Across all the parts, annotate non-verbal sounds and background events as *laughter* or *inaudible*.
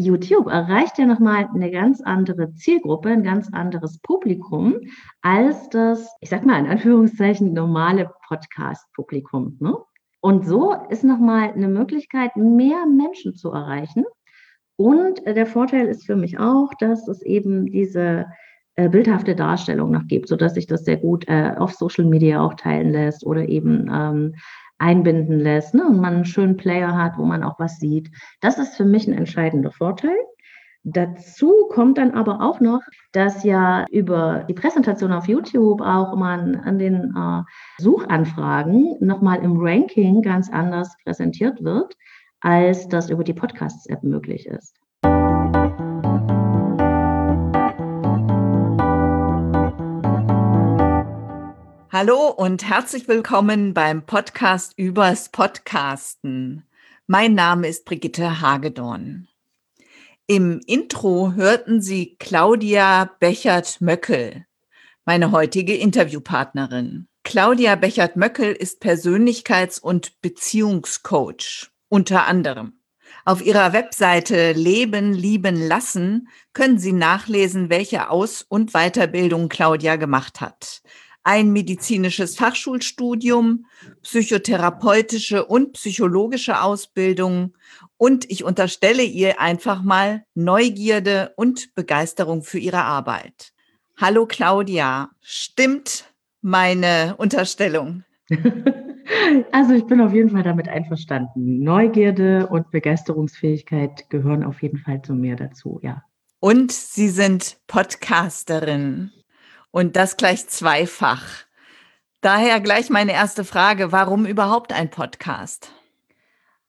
YouTube erreicht ja nochmal eine ganz andere Zielgruppe, ein ganz anderes Publikum als das, ich sag mal in Anführungszeichen, normale Podcast-Publikum. Ne? Und so ist nochmal eine Möglichkeit, mehr Menschen zu erreichen. Und der Vorteil ist für mich auch, dass es eben diese äh, bildhafte Darstellung noch gibt, sodass sich das sehr gut äh, auf Social Media auch teilen lässt oder eben ähm, einbinden lässt ne? und man einen schönen Player hat, wo man auch was sieht. Das ist für mich ein entscheidender Vorteil. Dazu kommt dann aber auch noch, dass ja über die Präsentation auf YouTube auch man an den äh, Suchanfragen nochmal im Ranking ganz anders präsentiert wird, als das über die Podcasts-App möglich ist. Hallo und herzlich willkommen beim Podcast übers Podcasten. Mein Name ist Brigitte Hagedorn. Im Intro hörten Sie Claudia Bechert-Möckel, meine heutige Interviewpartnerin. Claudia Bechert-Möckel ist Persönlichkeits- und Beziehungscoach unter anderem. Auf ihrer Webseite Leben, Lieben, Lassen können Sie nachlesen, welche Aus- und Weiterbildung Claudia gemacht hat ein medizinisches Fachschulstudium, psychotherapeutische und psychologische Ausbildung und ich unterstelle ihr einfach mal Neugierde und Begeisterung für ihre Arbeit. Hallo Claudia, stimmt meine Unterstellung? *laughs* Also ich bin auf jeden Fall damit einverstanden. Neugierde und Begeisterungsfähigkeit gehören auf jeden Fall zu mir dazu, ja. Und Sie sind Podcasterin. Und das gleich zweifach. Daher gleich meine erste Frage, warum überhaupt ein Podcast?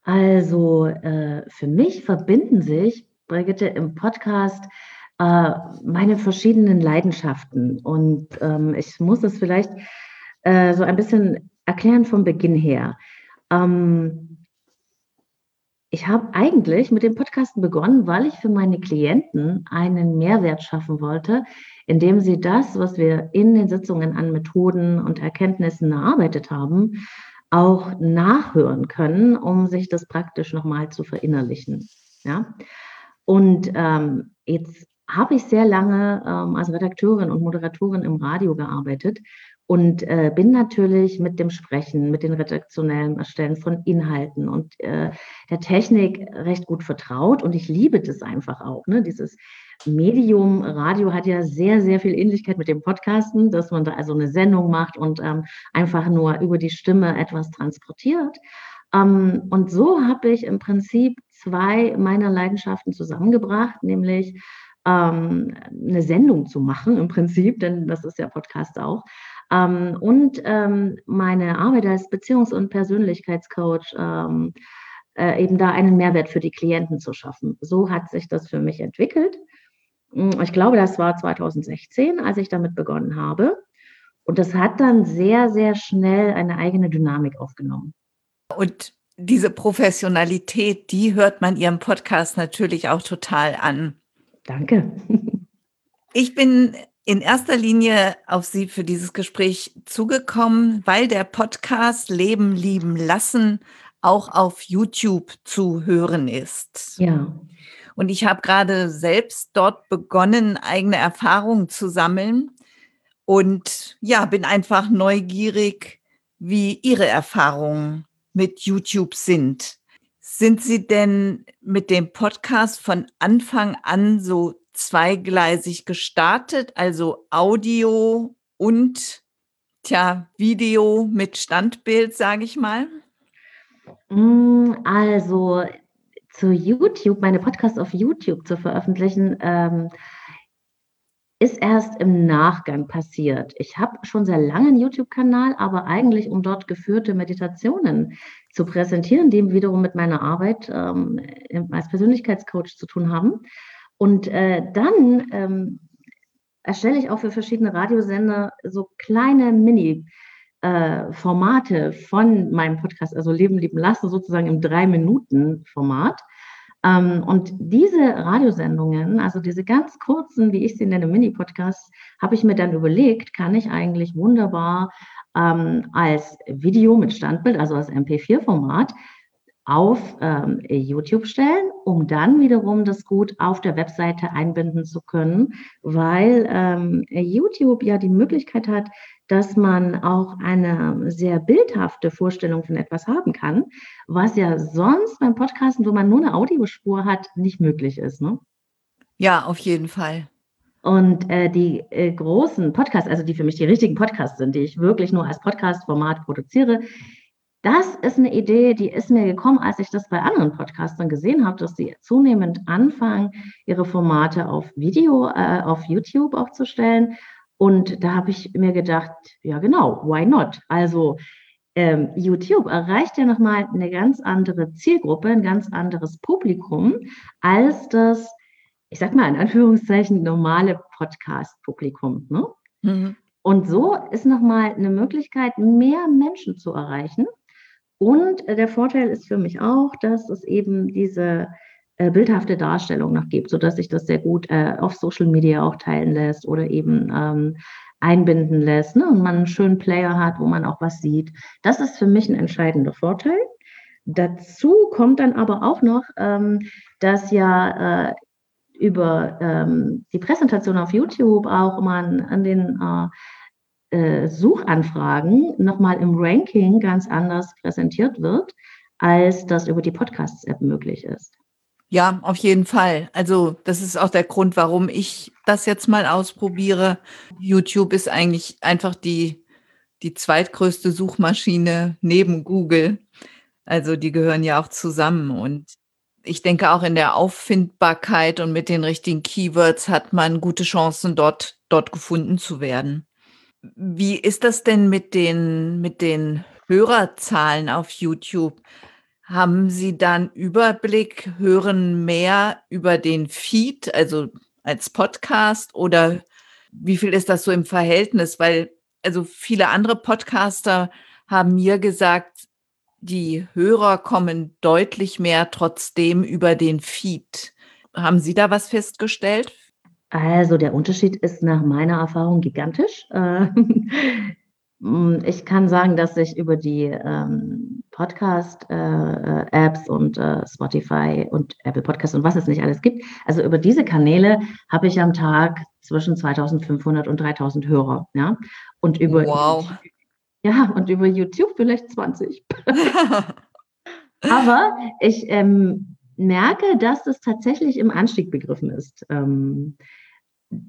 Also äh, für mich verbinden sich, Brigitte, im Podcast äh, meine verschiedenen Leidenschaften. Und ähm, ich muss das vielleicht äh, so ein bisschen erklären vom Beginn her. Ähm, ich habe eigentlich mit dem Podcasten begonnen, weil ich für meine Klienten einen Mehrwert schaffen wollte, indem sie das, was wir in den Sitzungen an Methoden und Erkenntnissen erarbeitet haben, auch nachhören können, um sich das praktisch nochmal zu verinnerlichen. Ja? Und ähm, jetzt habe ich sehr lange ähm, als Redakteurin und Moderatorin im Radio gearbeitet und äh, bin natürlich mit dem Sprechen, mit den redaktionellen Erstellen von Inhalten und äh, der Technik recht gut vertraut und ich liebe das einfach auch. Ne? Dieses Medium Radio hat ja sehr, sehr viel Ähnlichkeit mit dem Podcasten, dass man da also eine Sendung macht und ähm, einfach nur über die Stimme etwas transportiert. Ähm, und so habe ich im Prinzip zwei meiner Leidenschaften zusammengebracht, nämlich ähm, eine Sendung zu machen im Prinzip, denn das ist ja Podcast auch, ähm, und ähm, meine Arbeit als Beziehungs- und Persönlichkeitscoach, ähm, äh, eben da einen Mehrwert für die Klienten zu schaffen. So hat sich das für mich entwickelt. Hm, ich glaube, das war 2016, als ich damit begonnen habe. Und das hat dann sehr, sehr schnell eine eigene Dynamik aufgenommen. Und diese Professionalität, die hört man Ihrem Podcast natürlich auch total an. Danke. *laughs* Ich bin in erster Linie auf Sie für dieses Gespräch zugekommen, weil der Podcast Leben lieben lassen auch auf YouTube zu hören ist. Ja. Und ich habe gerade selbst dort begonnen, eigene Erfahrungen zu sammeln und ja, bin einfach neugierig, wie Ihre Erfahrungen mit YouTube sind. Sind Sie denn mit dem Podcast von Anfang an so zweigleisig gestartet, also Audio und tja, Video mit Standbild, sage ich mal? Mm, also zu YouTube, meine Podcasts auf YouTube zu veröffentlichen, ähm, ist erst im Nachgang passiert. Ich habe schon sehr lange einen YouTube-Kanal, aber eigentlich um dort geführte Meditationen zu präsentieren, die wiederum mit meiner Arbeit ähm, als Persönlichkeitscoach zu tun haben. Und äh, dann ähm, erstelle ich auch für verschiedene Radiosender so kleine Mini-Formate äh, von meinem Podcast, also Leben, Lieben, Lassen, sozusagen im Drei-Minuten-Format. Ähm, und diese Radiosendungen, also diese ganz kurzen, wie ich sie nenne, Mini-Podcasts, habe ich mir dann überlegt, kann ich eigentlich wunderbar ähm, als Video mit Standbild, also als MP4-Format, auf ähm, YouTube stellen, um dann wiederum das gut auf der Webseite einbinden zu können, weil ähm, YouTube ja die Möglichkeit hat, dass man auch eine sehr bildhafte Vorstellung von etwas haben kann, was ja sonst beim Podcasten, wo man nur eine Audiospur hat, nicht möglich ist. Ne? Ja, auf jeden Fall. Und äh, die äh, großen Podcasts, also die für mich die richtigen Podcasts sind, die ich wirklich nur als Podcast-Format produziere, das ist eine Idee, die ist mir gekommen, als ich das bei anderen Podcastern gesehen habe, dass sie zunehmend anfangen, ihre Formate auf Video, äh, auf YouTube auch zu stellen. Und da habe ich mir gedacht, ja genau, why not? Also ähm, YouTube erreicht ja nochmal eine ganz andere Zielgruppe, ein ganz anderes Publikum als das, ich sag mal in Anführungszeichen, normale Podcast-Publikum. Ne? Mhm. Und so ist nochmal eine Möglichkeit, mehr Menschen zu erreichen und äh, der Vorteil ist für mich auch, dass es eben diese äh, bildhafte Darstellung noch gibt, sodass sich das sehr gut äh, auf Social Media auch teilen lässt oder eben ähm, einbinden lässt ne? und man einen schönen Player hat, wo man auch was sieht. Das ist für mich ein entscheidender Vorteil. Dazu kommt dann aber auch noch, ähm, dass ja äh, über ähm, die Präsentation auf YouTube auch man an den äh, äh, Suchanfragen nochmal im Ranking ganz anders präsentiert wird, als das über die Podcasts-App möglich ist. Ja, auf jeden Fall. Also das ist auch der Grund, warum ich das jetzt mal ausprobiere. YouTube ist eigentlich einfach die, die zweitgrößte Suchmaschine neben Google. Also die gehören ja auch zusammen. Und ich denke auch in der Auffindbarkeit und mit den richtigen Keywords hat man gute Chancen, dort, dort gefunden zu werden. Wie ist das denn mit den, mit den Hörerzahlen auf YouTube? Haben Sie dann Überblick, hören mehr über den Feed, also als Podcast oder wie viel ist das so im Verhältnis? Weil also viele andere Podcaster haben mir gesagt, die Hörer kommen deutlich mehr trotzdem über den Feed. Haben Sie da was festgestellt? Also der Unterschied ist nach meiner Erfahrung gigantisch. Äh, ich kann sagen, dass ich über die ähm, Podcast-Apps äh, und äh, Spotify und Apple Podcasts und was es nicht alles gibt, also über diese Kanäle habe ich am Tag zwischen 2500 und 3000 Hörer. Ja? Und über, wow. ja, und über YouTube vielleicht 20. *laughs* Aber ich ähm, merke, dass es tatsächlich im Anstieg begriffen ist. Ähm,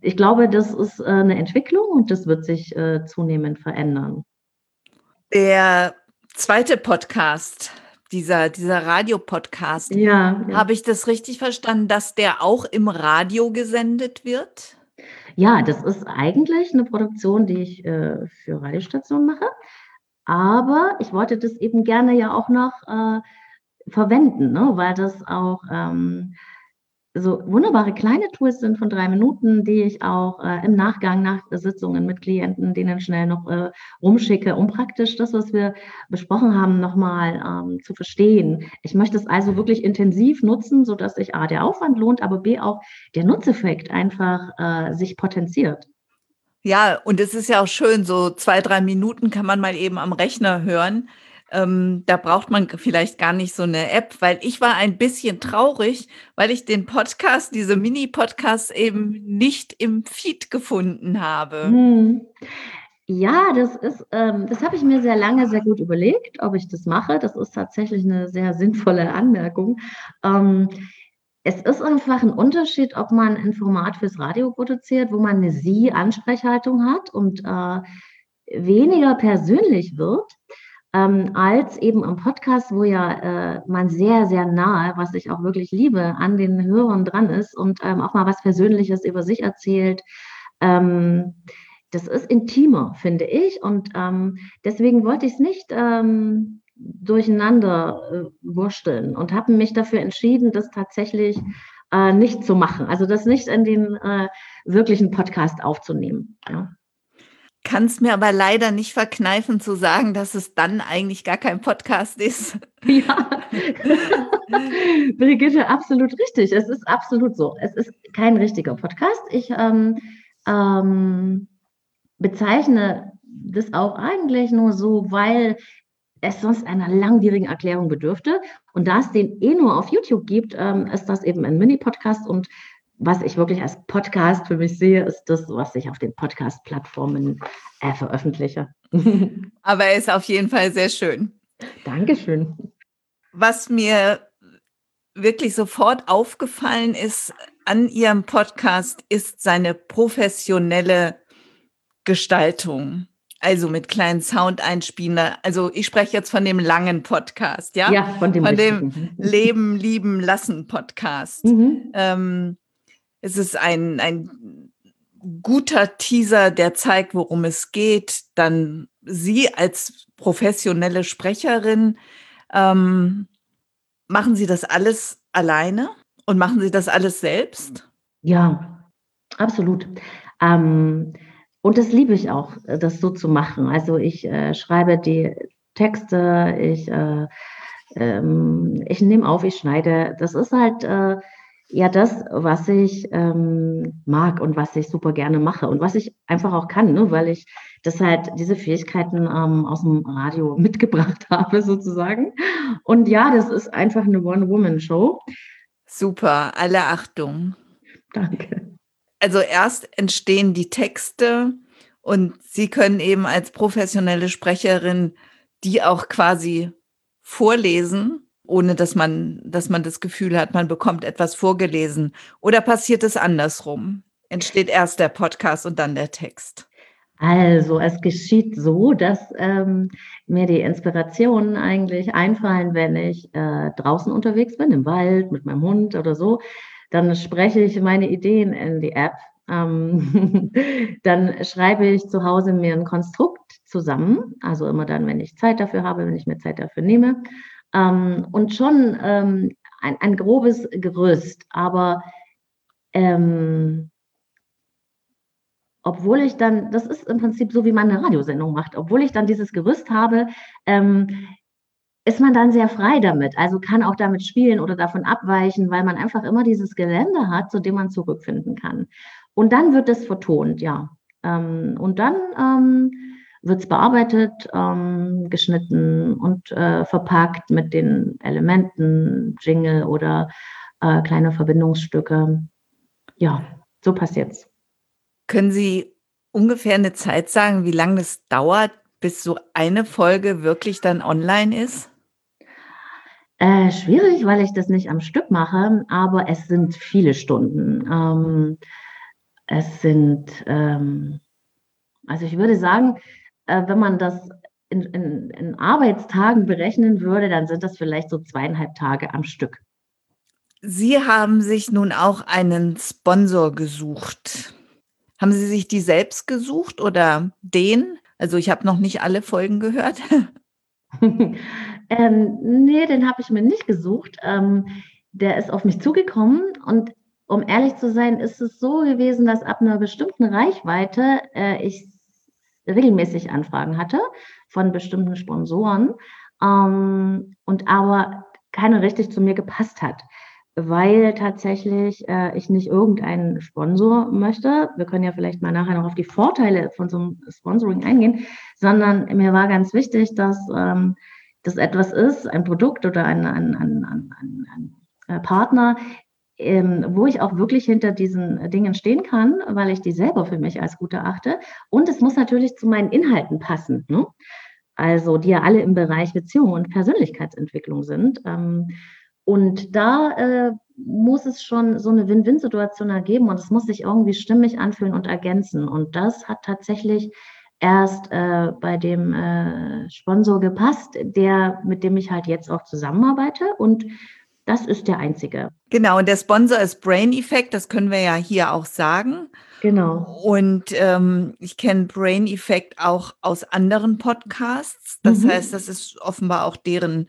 ich glaube, das ist äh, eine Entwicklung und das wird sich äh, zunehmend verändern. Der zweite Podcast, dieser, dieser Radiopodcast, ja, ja. habe ich das richtig verstanden, dass der auch im Radio gesendet wird? Ja, das ist eigentlich eine Produktion, die ich äh, für Radiostationen mache. Aber ich wollte das eben gerne ja auch noch äh, verwenden, ne? weil das auch ähm, so wunderbare kleine Tools sind von drei Minuten, die ich auch äh, im Nachgang nach Sitzungen mit Klienten denen schnell noch äh, rumschicke, um praktisch das, was wir besprochen haben, nochmal ähm, zu verstehen. Ich möchte es also wirklich intensiv nutzen, sodass sich A, der Aufwand lohnt, aber B, auch der Nutzeffekt einfach äh, sich potenziert. Ja, und es ist ja auch schön, so zwei, drei Minuten kann man mal eben am Rechner hören. Ähm, da braucht man vielleicht gar nicht so eine App, weil ich war ein bisschen traurig, weil ich den Podcast, diese Mini-Podcasts eben nicht im Feed gefunden habe. Hm. Ja, das ist, ähm, das habe ich mir sehr lange sehr gut überlegt, ob ich das mache. Das ist tatsächlich eine sehr sinnvolle Anmerkung. Ähm, es ist einfach ein Unterschied, ob man ein Format fürs Radio produziert, wo man eine Sie-Ansprechhaltung hat und äh, weniger persönlich wird ähm, als eben am Podcast, wo ja äh, man sehr, sehr nahe, was ich auch wirklich liebe, an den Hörern dran ist und ähm, auch mal was Persönliches über sich erzählt. Ähm, das ist intimer, finde ich. Und ähm, deswegen wollte ich es nicht ähm, durcheinander äh, wursteln und habe mich dafür entschieden, das tatsächlich äh, nicht zu machen. Also das nicht in den äh, wirklichen Podcast aufzunehmen. Ja kann es mir aber leider nicht verkneifen zu sagen, dass es dann eigentlich gar kein Podcast ist. *laughs* Ja, Brigitte, absolut richtig. Es ist absolut so. Es ist kein richtiger Podcast. Ich ähm, ähm, bezeichne das auch eigentlich nur so, weil es sonst einer langwierigen Erklärung bedürfte. Und da es den eh nur auf YouTube gibt, ähm, ist das eben ein Mini-Podcast. Und was ich wirklich als Podcast für mich sehe, ist das, was ich auf den Podcast-Plattformen äh, veröffentliche. *laughs* Aber er ist auf jeden Fall sehr schön. Dankeschön. Was mir wirklich sofort aufgefallen ist an Ihrem Podcast, ist seine professionelle Gestaltung. Also mit kleinen Soundeinspielern. Also ich spreche jetzt von dem langen Podcast, ja? Ja, von dem, von dem Leben, Lieben, Lassen Podcast. Mhm. Ähm, es ist ein, ein guter Teaser, der zeigt, worum es geht. Dann Sie als professionelle Sprecherin, ähm, machen Sie das alles alleine und machen Sie das alles selbst? Ja, absolut. Ähm, und das liebe ich auch, das so zu machen. Also ich äh, schreibe die Texte, ich, äh, ähm, ich nehme auf, ich schneide. Das ist halt äh, ja das, was ich ähm, mag und was ich super gerne mache und was ich einfach auch kann, ne? weil ich das halt diese Fähigkeiten ähm, aus dem Radio *laughs* mitgebracht habe sozusagen. Und ja, das ist einfach eine One-Woman-Show. Super, alle Achtung. Danke also erst entstehen die Texte und Sie können eben als professionelle Sprecherin die auch quasi vorlesen, ohne dass man, dass man das Gefühl hat, man bekommt etwas vorgelesen. Oder passiert es andersrum? Entsteht erst der Podcast und dann der Text? Also es geschieht so, dass ähm, mir die Inspirationen eigentlich einfallen, wenn ich äh, draußen unterwegs bin, im Wald mit meinem Hund oder so dann spreche ich meine Ideen in die App. Ähm, *laughs* dann schreibe ich zu Hause mir ein Konstrukt zusammen, also immer dann, wenn ich Zeit dafür habe, wenn ich mir Zeit dafür nehme. Ähm, und schon ähm, ein, ein, grobes Gerüst, aber ähm, obwohl ich dann, das ist im Prinzip so, wie man eine Radiosendung macht, obwohl ich dann dieses Gerüst habe, ähm, ist man dann sehr frei damit, also kann auch damit spielen oder davon abweichen, weil man einfach immer dieses Gelände hat, zu dem man zurückfinden kann. Und dann wird es vertont, ja. Ähm, und dann ähm, wird es bearbeitet, ähm, geschnitten und äh, verpackt mit den Elementen, Jingle oder äh, kleine Verbindungsstücke. Ja, so passiert es. Können Sie ungefähr eine Zeit sagen, wie lange es dauert, bis so eine Folge wirklich dann online ist? Äh, schwierig, weil ich das nicht am Stück mache, aber es sind viele Stunden. Ähm, es sind, ähm, also ich würde sagen, äh, wenn man das in, in, in Arbeitstagen berechnen würde, dann sind das vielleicht so zweieinhalb Tage am Stück. Sie haben sich nun auch einen Sponsor gesucht. Haben Sie sich die selbst gesucht oder den? Also ich habe noch nicht alle Folgen gehört. *laughs* Ähm, nee, den habe ich mir nicht gesucht. Ähm, der ist auf mich zugekommen und um ehrlich zu sein, ist es so gewesen, dass ab einer bestimmten Reichweite äh, ich regelmäßig Anfragen hatte von bestimmten Sponsoren ähm, und aber keiner richtig zu mir gepasst hat, weil tatsächlich äh, ich nicht irgendeinen Sponsor möchte. Wir können ja vielleicht mal nachher noch auf die Vorteile von so einem Sponsoring eingehen, sondern mir war ganz wichtig, dass ähm, das etwas ist, ein Produkt oder ein, ein, ein, ein, Partner, ähm, wo ich auch wirklich hinter diesen Dingen stehen kann, weil ich die selber für mich als gut erachte. Und es muss natürlich zu meinen Inhalten passen. Ne? Also, die ja alle im Bereich Beziehung und Persönlichkeitsentwicklung sind. Ähm, und da äh, muss es schon so eine Win-Win-Situation ergeben und es muss sich irgendwie stimmig anfühlen und ergänzen. Und das hat tatsächlich erst äh, bei dem äh, Sponsor gepasst, der, mit dem ich halt jetzt auch zusammenarbeite. Und das ist der einzige. Genau, und der Sponsor ist Brain Effect, das können wir ja hier auch sagen. Genau. Und ähm, ich kenne Brain Effect auch aus anderen Podcasts. Das mhm. heißt, das ist offenbar auch deren,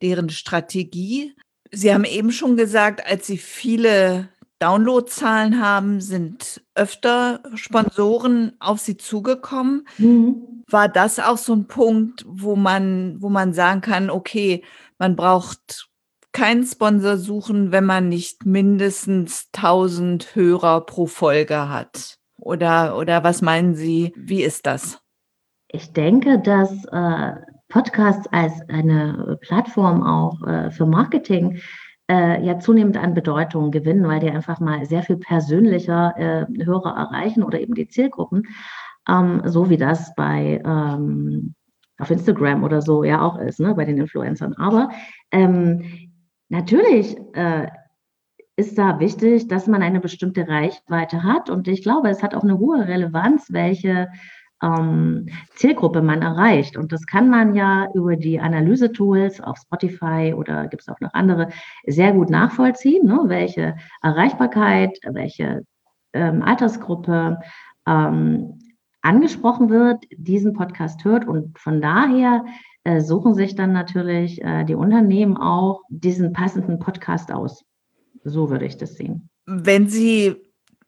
deren Strategie. Sie haben eben schon gesagt, als Sie viele Downloadzahlen haben, sind öfter Sponsoren auf Sie zugekommen. Mhm. War das auch so ein Punkt, wo man, wo man sagen kann, okay, man braucht keinen Sponsor suchen, wenn man nicht mindestens 1000 Hörer pro Folge hat? Oder, oder was meinen Sie, wie ist das? Ich denke, dass äh, Podcasts als eine Plattform auch äh, für Marketing äh, ja zunehmend an Bedeutung gewinnen, weil die einfach mal sehr viel persönlicher äh, Hörer erreichen oder eben die Zielgruppen, ähm, so wie das bei ähm, auf Instagram oder so ja auch ist, ne, bei den Influencern. Aber ähm, natürlich äh, ist da wichtig, dass man eine bestimmte Reichweite hat. Und ich glaube, es hat auch eine hohe Relevanz, welche ähm, Zielgruppe man erreicht. Und das kann man ja über die Analyse-Tools auf Spotify oder gibt es auch noch andere sehr gut nachvollziehen, ne? welche Erreichbarkeit, welche ähm, Altersgruppe ähm, angesprochen wird, diesen Podcast hört. Und von daher äh, suchen sich dann natürlich äh, die Unternehmen auch diesen passenden Podcast aus. So würde ich das sehen. Wenn Sie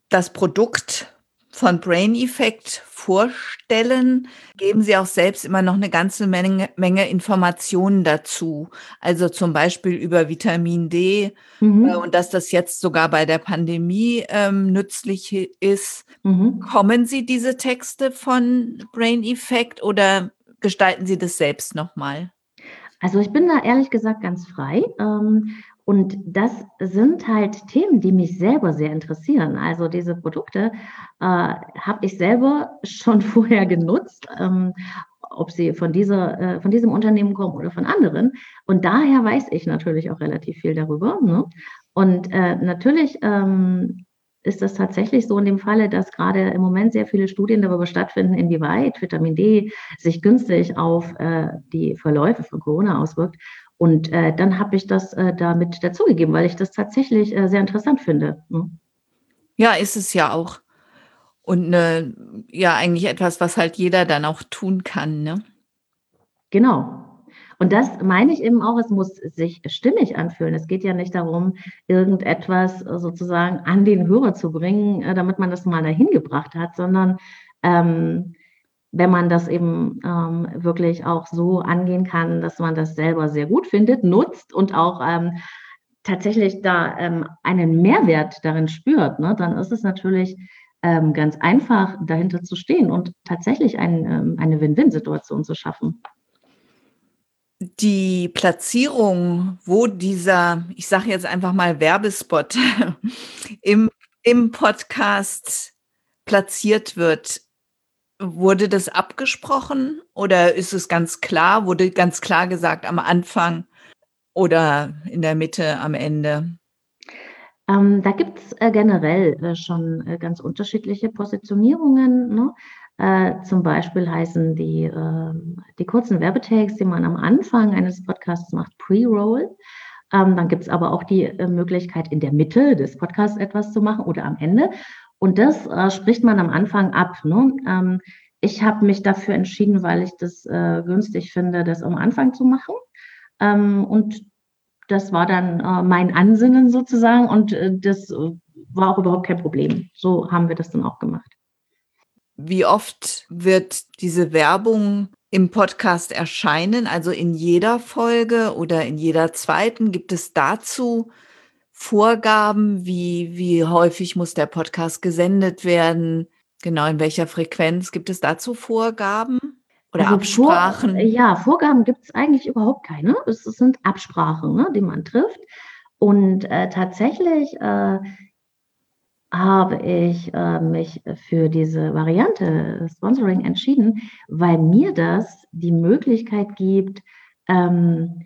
das Produkt von Brain Effect vorstellen, geben Sie auch selbst immer noch eine ganze Menge, Menge Informationen dazu. Also zum Beispiel über Vitamin D mhm. äh, und dass das jetzt sogar bei der Pandemie ähm, nützlich ist. Mhm. Kommen Sie diese Texte von Brain Effect oder gestalten Sie das selbst nochmal? Also ich bin da ehrlich gesagt ganz frei. Ähm, und das sind halt Themen, die mich selber sehr interessieren. Also diese Produkte äh, habe ich selber schon *laughs* vorher genutzt, ähm, ob sie von, dieser, äh, von diesem Unternehmen kommen oder von anderen. Und daher weiß ich natürlich auch relativ viel darüber. Ne? Und äh, natürlich ähm, ist das tatsächlich so in dem Falle, dass gerade im Moment sehr viele Studien darüber stattfinden, inwieweit Vitamin D sich günstig auf äh, die Verläufe von Corona auswirkt. Und äh, dann habe ich das äh, damit dazugegeben, weil ich das tatsächlich äh, sehr interessant finde. Hm. Ja, ist es ja auch. Und äh, ja, eigentlich etwas, was halt jeder dann auch tun kann, ne? Genau. Und das meine ich eben auch, es muss sich stimmig anfühlen. Es geht ja nicht darum, irgendetwas sozusagen an den Hörer zu bringen, äh, damit man das mal dahin gebracht hat, sondern ähm, wenn man das eben ähm, wirklich auch so angehen kann, dass man das selber sehr gut findet, nutzt und auch ähm, tatsächlich da ähm, einen Mehrwert darin spürt, ne, dann ist es natürlich ähm, ganz einfach, dahinter zu stehen und tatsächlich ein, ähm, eine Win-Win-Situation zu schaffen. Die Platzierung, wo dieser, ich sage jetzt einfach mal Werbespot *laughs* im, im Podcast platziert wird, Wurde das abgesprochen oder ist es ganz klar? Wurde ganz klar gesagt am Anfang oder in der Mitte, am Ende? Ähm, da gibt es äh, generell äh, schon äh, ganz unterschiedliche Positionierungen. Ne? Äh, zum Beispiel heißen die, ähm, die kurzen Werbetakes, die man am Anfang eines Podcasts macht, Pre-Roll. Ähm, dann gibt es aber auch die äh, Möglichkeit, in der Mitte des Podcasts etwas zu machen oder am Ende. Und das äh, spricht man am Anfang ab. Ne? Ähm, ich habe mich dafür entschieden, weil ich das äh, günstig finde, das am Anfang zu machen. Ähm, und das war dann äh, mein Ansinnen sozusagen und äh, das äh, war auch überhaupt kein Problem. So haben wir das dann auch gemacht. Wie oft wird diese Werbung im Podcast erscheinen? Also in jeder Folge oder in jeder zweiten? Gibt es dazu Vorgaben, wie, wie häufig muss der Podcast gesendet werden? Genau, in welcher Frequenz gibt es dazu Vorgaben oder also Absprachen? Vor, ja, Vorgaben gibt es eigentlich überhaupt keine. Es, es sind Absprachen, ne, die man trifft. Und äh, tatsächlich äh, habe ich äh, mich für diese Variante Sponsoring entschieden, weil mir das die Möglichkeit gibt, ähm,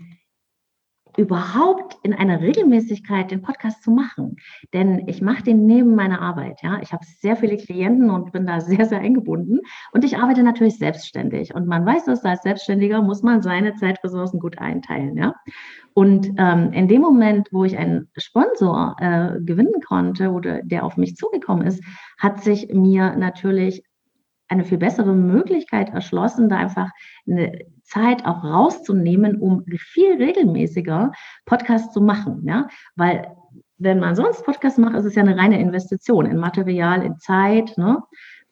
überhaupt in einer Regelmäßigkeit den Podcast zu machen. Denn ich mache den neben meiner Arbeit. Ja, ich habe sehr viele Klienten und bin da sehr, sehr eingebunden. Und ich arbeite natürlich selbstständig. Und man weiß dass als Selbstständiger muss man seine Zeitressourcen gut einteilen. Ja, und ähm, in dem Moment, wo ich einen Sponsor äh, gewinnen konnte oder der auf mich zugekommen ist, hat sich mir natürlich eine viel bessere Möglichkeit erschlossen, da einfach eine Zeit auch rauszunehmen, um viel regelmäßiger Podcasts zu machen. Ja? Weil wenn man sonst Podcasts macht, ist es ja eine reine Investition in Material, in Zeit. Ne?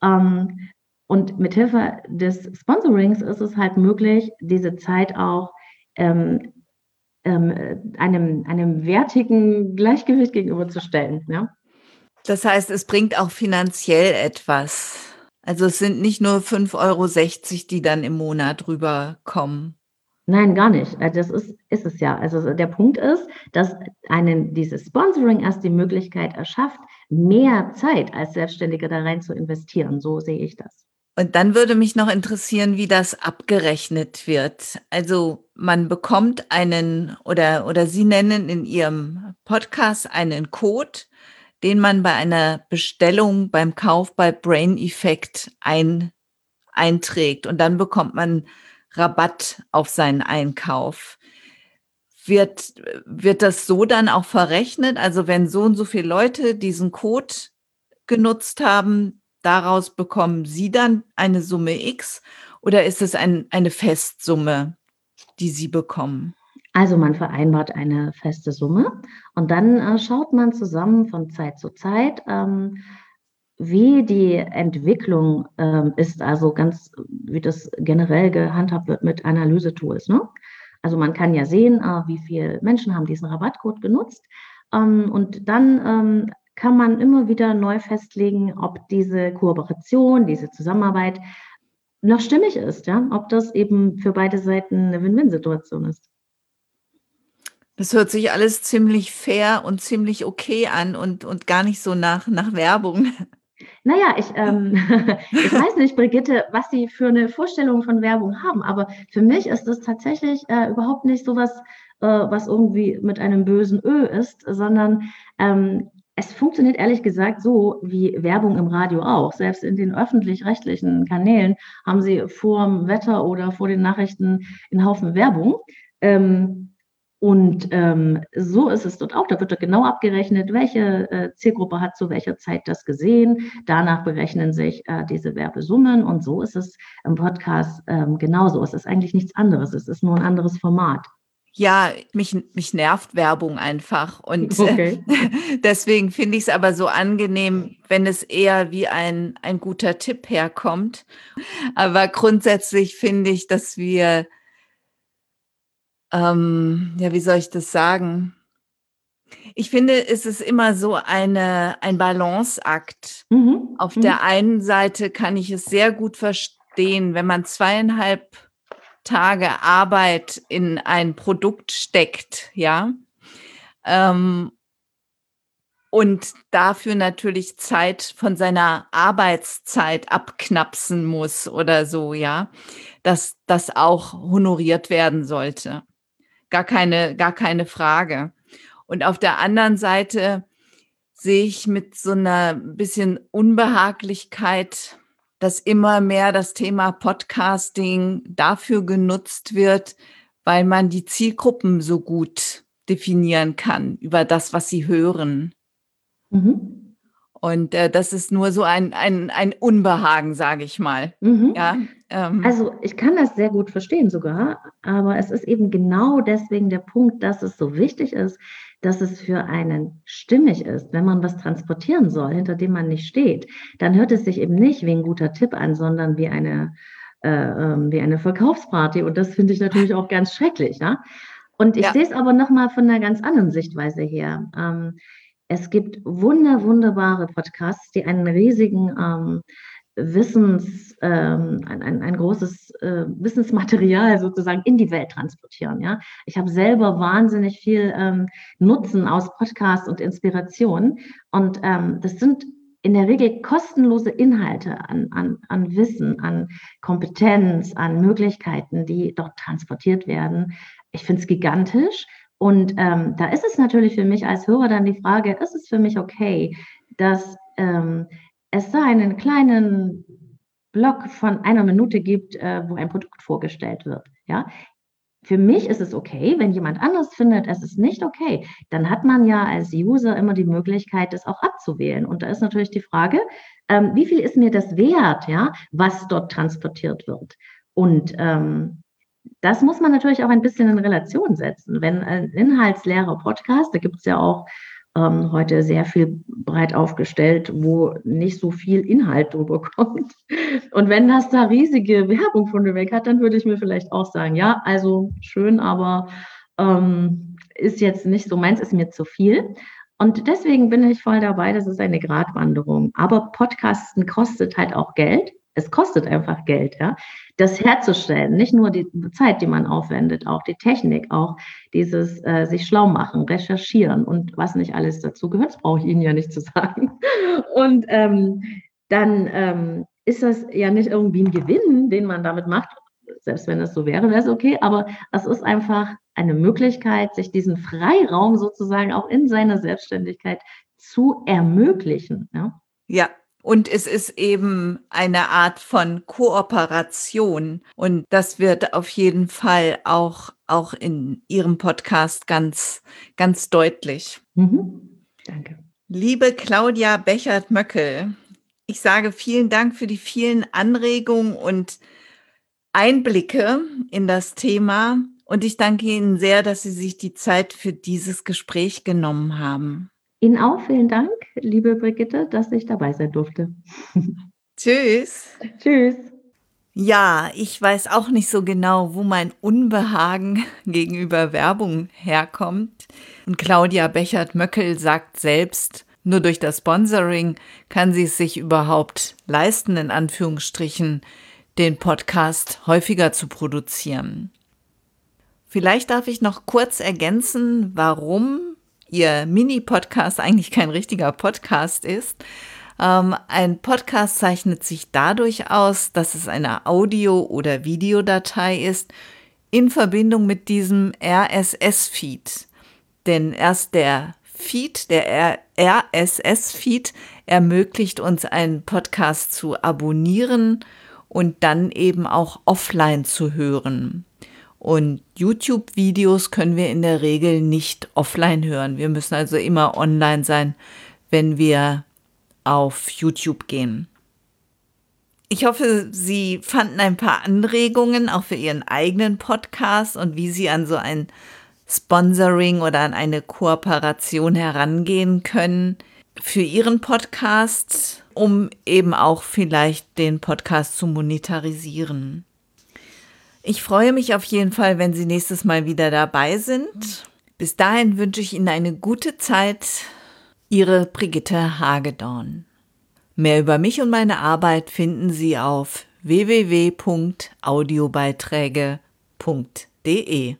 Ähm, und mit Hilfe des Sponsorings ist es halt möglich, diese Zeit auch ähm, ähm, einem, einem wertigen Gleichgewicht gegenüberzustellen. Ja? Das heißt, es bringt auch finanziell etwas. Also es sind nicht nur 5,60 Euro, die dann im Monat rüberkommen. Nein, gar nicht. Also das ist, ist es ja. Also der Punkt ist, dass einen dieses Sponsoring erst die Möglichkeit erschafft, mehr Zeit als Selbstständiger da rein zu investieren. So sehe ich das. Und dann würde mich noch interessieren, wie das abgerechnet wird. Also man bekommt einen oder, oder Sie nennen in Ihrem Podcast einen Code, den man bei einer Bestellung beim Kauf bei Brain Effect ein, einträgt. Und dann bekommt man Rabatt auf seinen Einkauf. Wird, wird das so dann auch verrechnet? Also wenn so und so viele Leute diesen Code genutzt haben, daraus bekommen Sie dann eine Summe X oder ist es ein, eine Festsumme, die Sie bekommen? Also man vereinbart eine feste Summe und dann äh, schaut man zusammen von Zeit zu Zeit, ähm, wie die Entwicklung ähm, ist, also ganz, wie das generell gehandhabt wird mit Analysetools. Ne? Also man kann ja sehen, äh, wie viele Menschen haben diesen Rabattcode genutzt. Ähm, und dann ähm, kann man immer wieder neu festlegen, ob diese Kooperation, diese Zusammenarbeit noch stimmig ist, ja, ob das eben für beide Seiten eine Win-Win-Situation ist. Das hört sich alles ziemlich fair und ziemlich okay an und, und gar nicht so nach, nach Werbung. Naja, ich, *laughs* ähm, *laughs* ich weiß nicht, Brigitte, was Sie für eine Vorstellung von Werbung haben, aber für mich ist das tatsächlich äh, überhaupt nicht so was, äh, was irgendwie mit einem bösen Ö ist, sondern ähm, es funktioniert ehrlich gesagt so wie Werbung im Radio auch. Selbst in den öffentlich-rechtlichen Kanälen haben sie vor dem Wetter oder vor den Nachrichten einen Haufen Werbung. Ähm, und ähm, so ist es dort auch. Da wird dort genau abgerechnet, welche äh, Zielgruppe hat zu welcher Zeit das gesehen. Danach berechnen sich äh, diese Werbesummen. Und so ist es im Podcast ähm, genauso. Es ist eigentlich nichts anderes. Es ist nur ein anderes Format. Ja, mich, mich nervt Werbung einfach. Und äh, *laughs* okay. *laughs* deswegen finde ich es aber so angenehm, wenn es eher wie ein, ein guter Tipp herkommt. Aber grundsätzlich finde ich, dass wir ähm, ja, wie soll ich das sagen? Ich finde, es ist immer so eine, ein Balanceakt. Mhm. Auf mhm. der einen Seite kann ich es sehr gut verstehen, wenn man zweieinhalb Tage Arbeit in ein Produkt steckt, ja, ähm, und dafür natürlich Zeit von seiner Arbeitszeit abknapsen muss oder so, ja, dass das auch honoriert werden sollte gar keine, gar keine Frage. Und auf der anderen Seite sehe ich mit so einer bisschen Unbehaglichkeit, dass immer mehr das Thema Podcasting dafür genutzt wird, weil man die Zielgruppen so gut definieren kann über das, was sie hören. Mhm. Und äh, das ist nur so ein, ein, ein Unbehagen, sage ich mal. Mhm. Ja, ähm. Also ich kann das sehr gut verstehen sogar, aber es ist eben genau deswegen der Punkt, dass es so wichtig ist, dass es für einen stimmig ist, wenn man was transportieren soll, hinter dem man nicht steht, dann hört es sich eben nicht wie ein guter Tipp an, sondern wie eine, äh, ähm, wie eine Verkaufsparty. Und das finde ich natürlich auch ganz schrecklich. Ja? Und ich ja. sehe es aber nochmal von einer ganz anderen Sichtweise her. Ähm, es gibt wunder, wunderbare Podcasts, die einen riesigen ähm, Wissens, ähm, ein, ein, ein, großes äh, Wissensmaterial sozusagen in die Welt transportieren. Ja? Ich habe selber wahnsinnig viel ähm, Nutzen aus Podcasts und Inspiration. Und ähm, das sind in der Regel kostenlose Inhalte an, an, an Wissen, an Kompetenz, an Möglichkeiten, die dort transportiert werden. Ich finde es gigantisch. Und ähm, da ist es natürlich für mich als Hörer dann die Frage, ist es für mich okay, dass ähm, es da einen kleinen Block von einer Minute gibt, äh, wo ein Produkt vorgestellt wird. Ja, für mich ist es okay, wenn jemand anders findet, es ist nicht okay, dann hat man ja als User immer die Möglichkeit, das auch abzuwählen. Und da ist natürlich die Frage, ähm, wie viel ist mir das wert, ja, was dort transportiert wird? Und ähm, das muss man natürlich auch ein bisschen in Relation setzen. Wenn ein inhaltsleerer Podcast, da gibt es ja auch ähm, heute sehr viel breit aufgestellt, wo nicht so viel Inhalt drüber *laughs* kommt. Und wenn das da riesige Werbung von weg hat, dann würde ich mir vielleicht auch sagen, ja, also schön, aber ähm, ist jetzt nicht so meins, ist mir zu viel. Und deswegen bin ich voll dabei, das ist eine Gratwanderung. Aber Podcasten kostet halt auch Geld es kostet einfach Geld, ja, das herzustellen. Nicht nur die Zeit, die man aufwendet, auch die Technik, auch dieses äh, sich schlau machen, recherchieren und was nicht alles dazu gehört, das brauche ich Ihnen ja nicht zu *laughs* sagen. Und ähm, dann ähm, ist das ja nicht irgendwie ein Gewinn, den man damit macht. Selbst wenn es so wäre, wäre es okay. Aber es ist einfach eine Möglichkeit, sich diesen Freiraum sozusagen auch in seiner Selbstständigkeit zu ermöglichen. Ja, ja und es ist eben eine Art von Kooperation. Und das wird auf jeden Fall auch, auch in Ihrem Podcast ganz, ganz deutlich. Mhm. Danke. Liebe Claudia Bechert-Möckel, ich sage vielen Dank für die vielen Anregungen und Einblicke in das Thema. Und ich danke Ihnen sehr, dass Sie sich die Zeit für dieses Gespräch genommen haben. Ihnen auch vielen Dank, liebe Brigitte, dass ich dabei sein durfte. Tschüss. *laughs* Tschüss. Ja, ich weiß auch nicht so genau, wo mein Unbehagen *laughs* gegenüber Werbung herkommt. Und Claudia Bechert-Möckel sagt selbst, nur durch das Sponsoring kann sie es sich überhaupt leisten, in Anführungsstrichen, den Podcast häufiger zu produzieren. Vielleicht darf ich noch kurz ergänzen, warum Ihr Mini-Podcast eigentlich kein richtiger Podcast ist. Ähm, ein Podcast zeichnet sich dadurch aus, dass es eine Audio- oder Videodatei ist in Verbindung mit diesem RSS-Feed. Denn erst der Feed, der RSS-Feed, ermöglicht uns einen Podcast zu abonnieren und dann eben auch offline zu hören. Und YouTube-Videos können wir in der Regel nicht offline hören. Wir müssen also immer online sein, wenn wir auf YouTube gehen. Ich hoffe, Sie fanden ein paar Anregungen auch für Ihren eigenen Podcast und wie Sie an so ein Sponsoring oder an eine Kooperation herangehen können für Ihren Podcast, um eben auch vielleicht den Podcast zu monetarisieren. Ich freue mich auf jeden Fall, wenn Sie nächstes Mal wieder dabei sind. Bis dahin wünsche ich Ihnen eine gute Zeit. Ihre Brigitte Hagedorn. Mehr über mich und meine Arbeit finden Sie auf www.audiobeiträge.de.